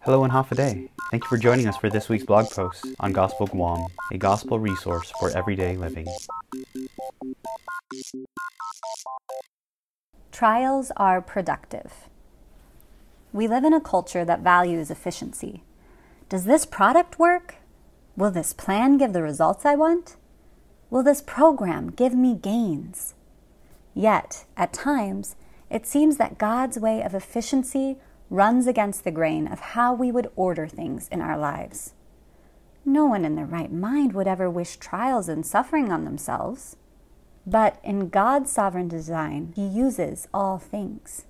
Hello and half a day. Thank you for joining us for this week's blog post on Gospel Guam, a gospel resource for everyday living. Trials are productive. We live in a culture that values efficiency. Does this product work? Will this plan give the results I want? Will this program give me gains? Yet, at times, it seems that God's way of efficiency runs against the grain of how we would order things in our lives. No one in their right mind would ever wish trials and suffering on themselves. But in God's sovereign design, He uses all things.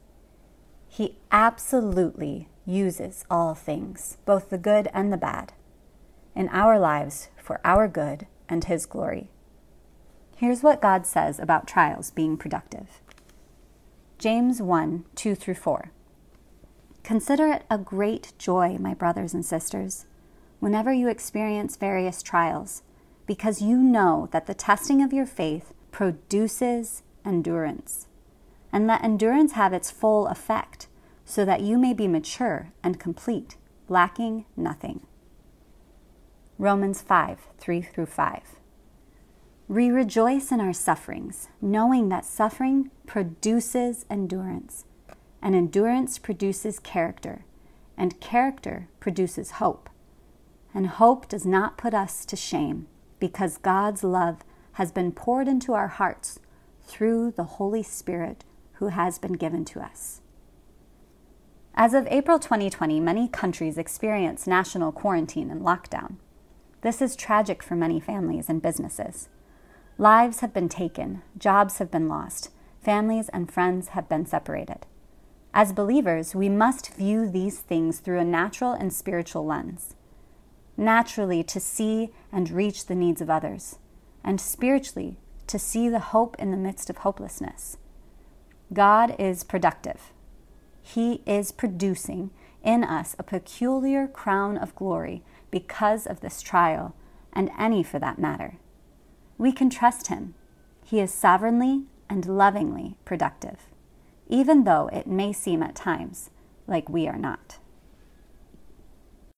He absolutely uses all things, both the good and the bad, in our lives for our good and His glory. Here's what God says about trials being productive James 1 2 through 4. Consider it a great joy, my brothers and sisters, whenever you experience various trials, because you know that the testing of your faith produces endurance. And let endurance have its full effect, so that you may be mature and complete, lacking nothing. Romans 5 3 through 5. We rejoice in our sufferings, knowing that suffering produces endurance, and endurance produces character, and character produces hope. And hope does not put us to shame, because God's love has been poured into our hearts through the Holy Spirit who has been given to us. As of April 2020, many countries experience national quarantine and lockdown. This is tragic for many families and businesses. Lives have been taken, jobs have been lost, families and friends have been separated. As believers, we must view these things through a natural and spiritual lens. Naturally, to see and reach the needs of others, and spiritually to see the hope in the midst of hopelessness. God is productive. He is producing in us a peculiar crown of glory because of this trial, and any for that matter. We can trust Him. He is sovereignly and lovingly productive, even though it may seem at times like we are not.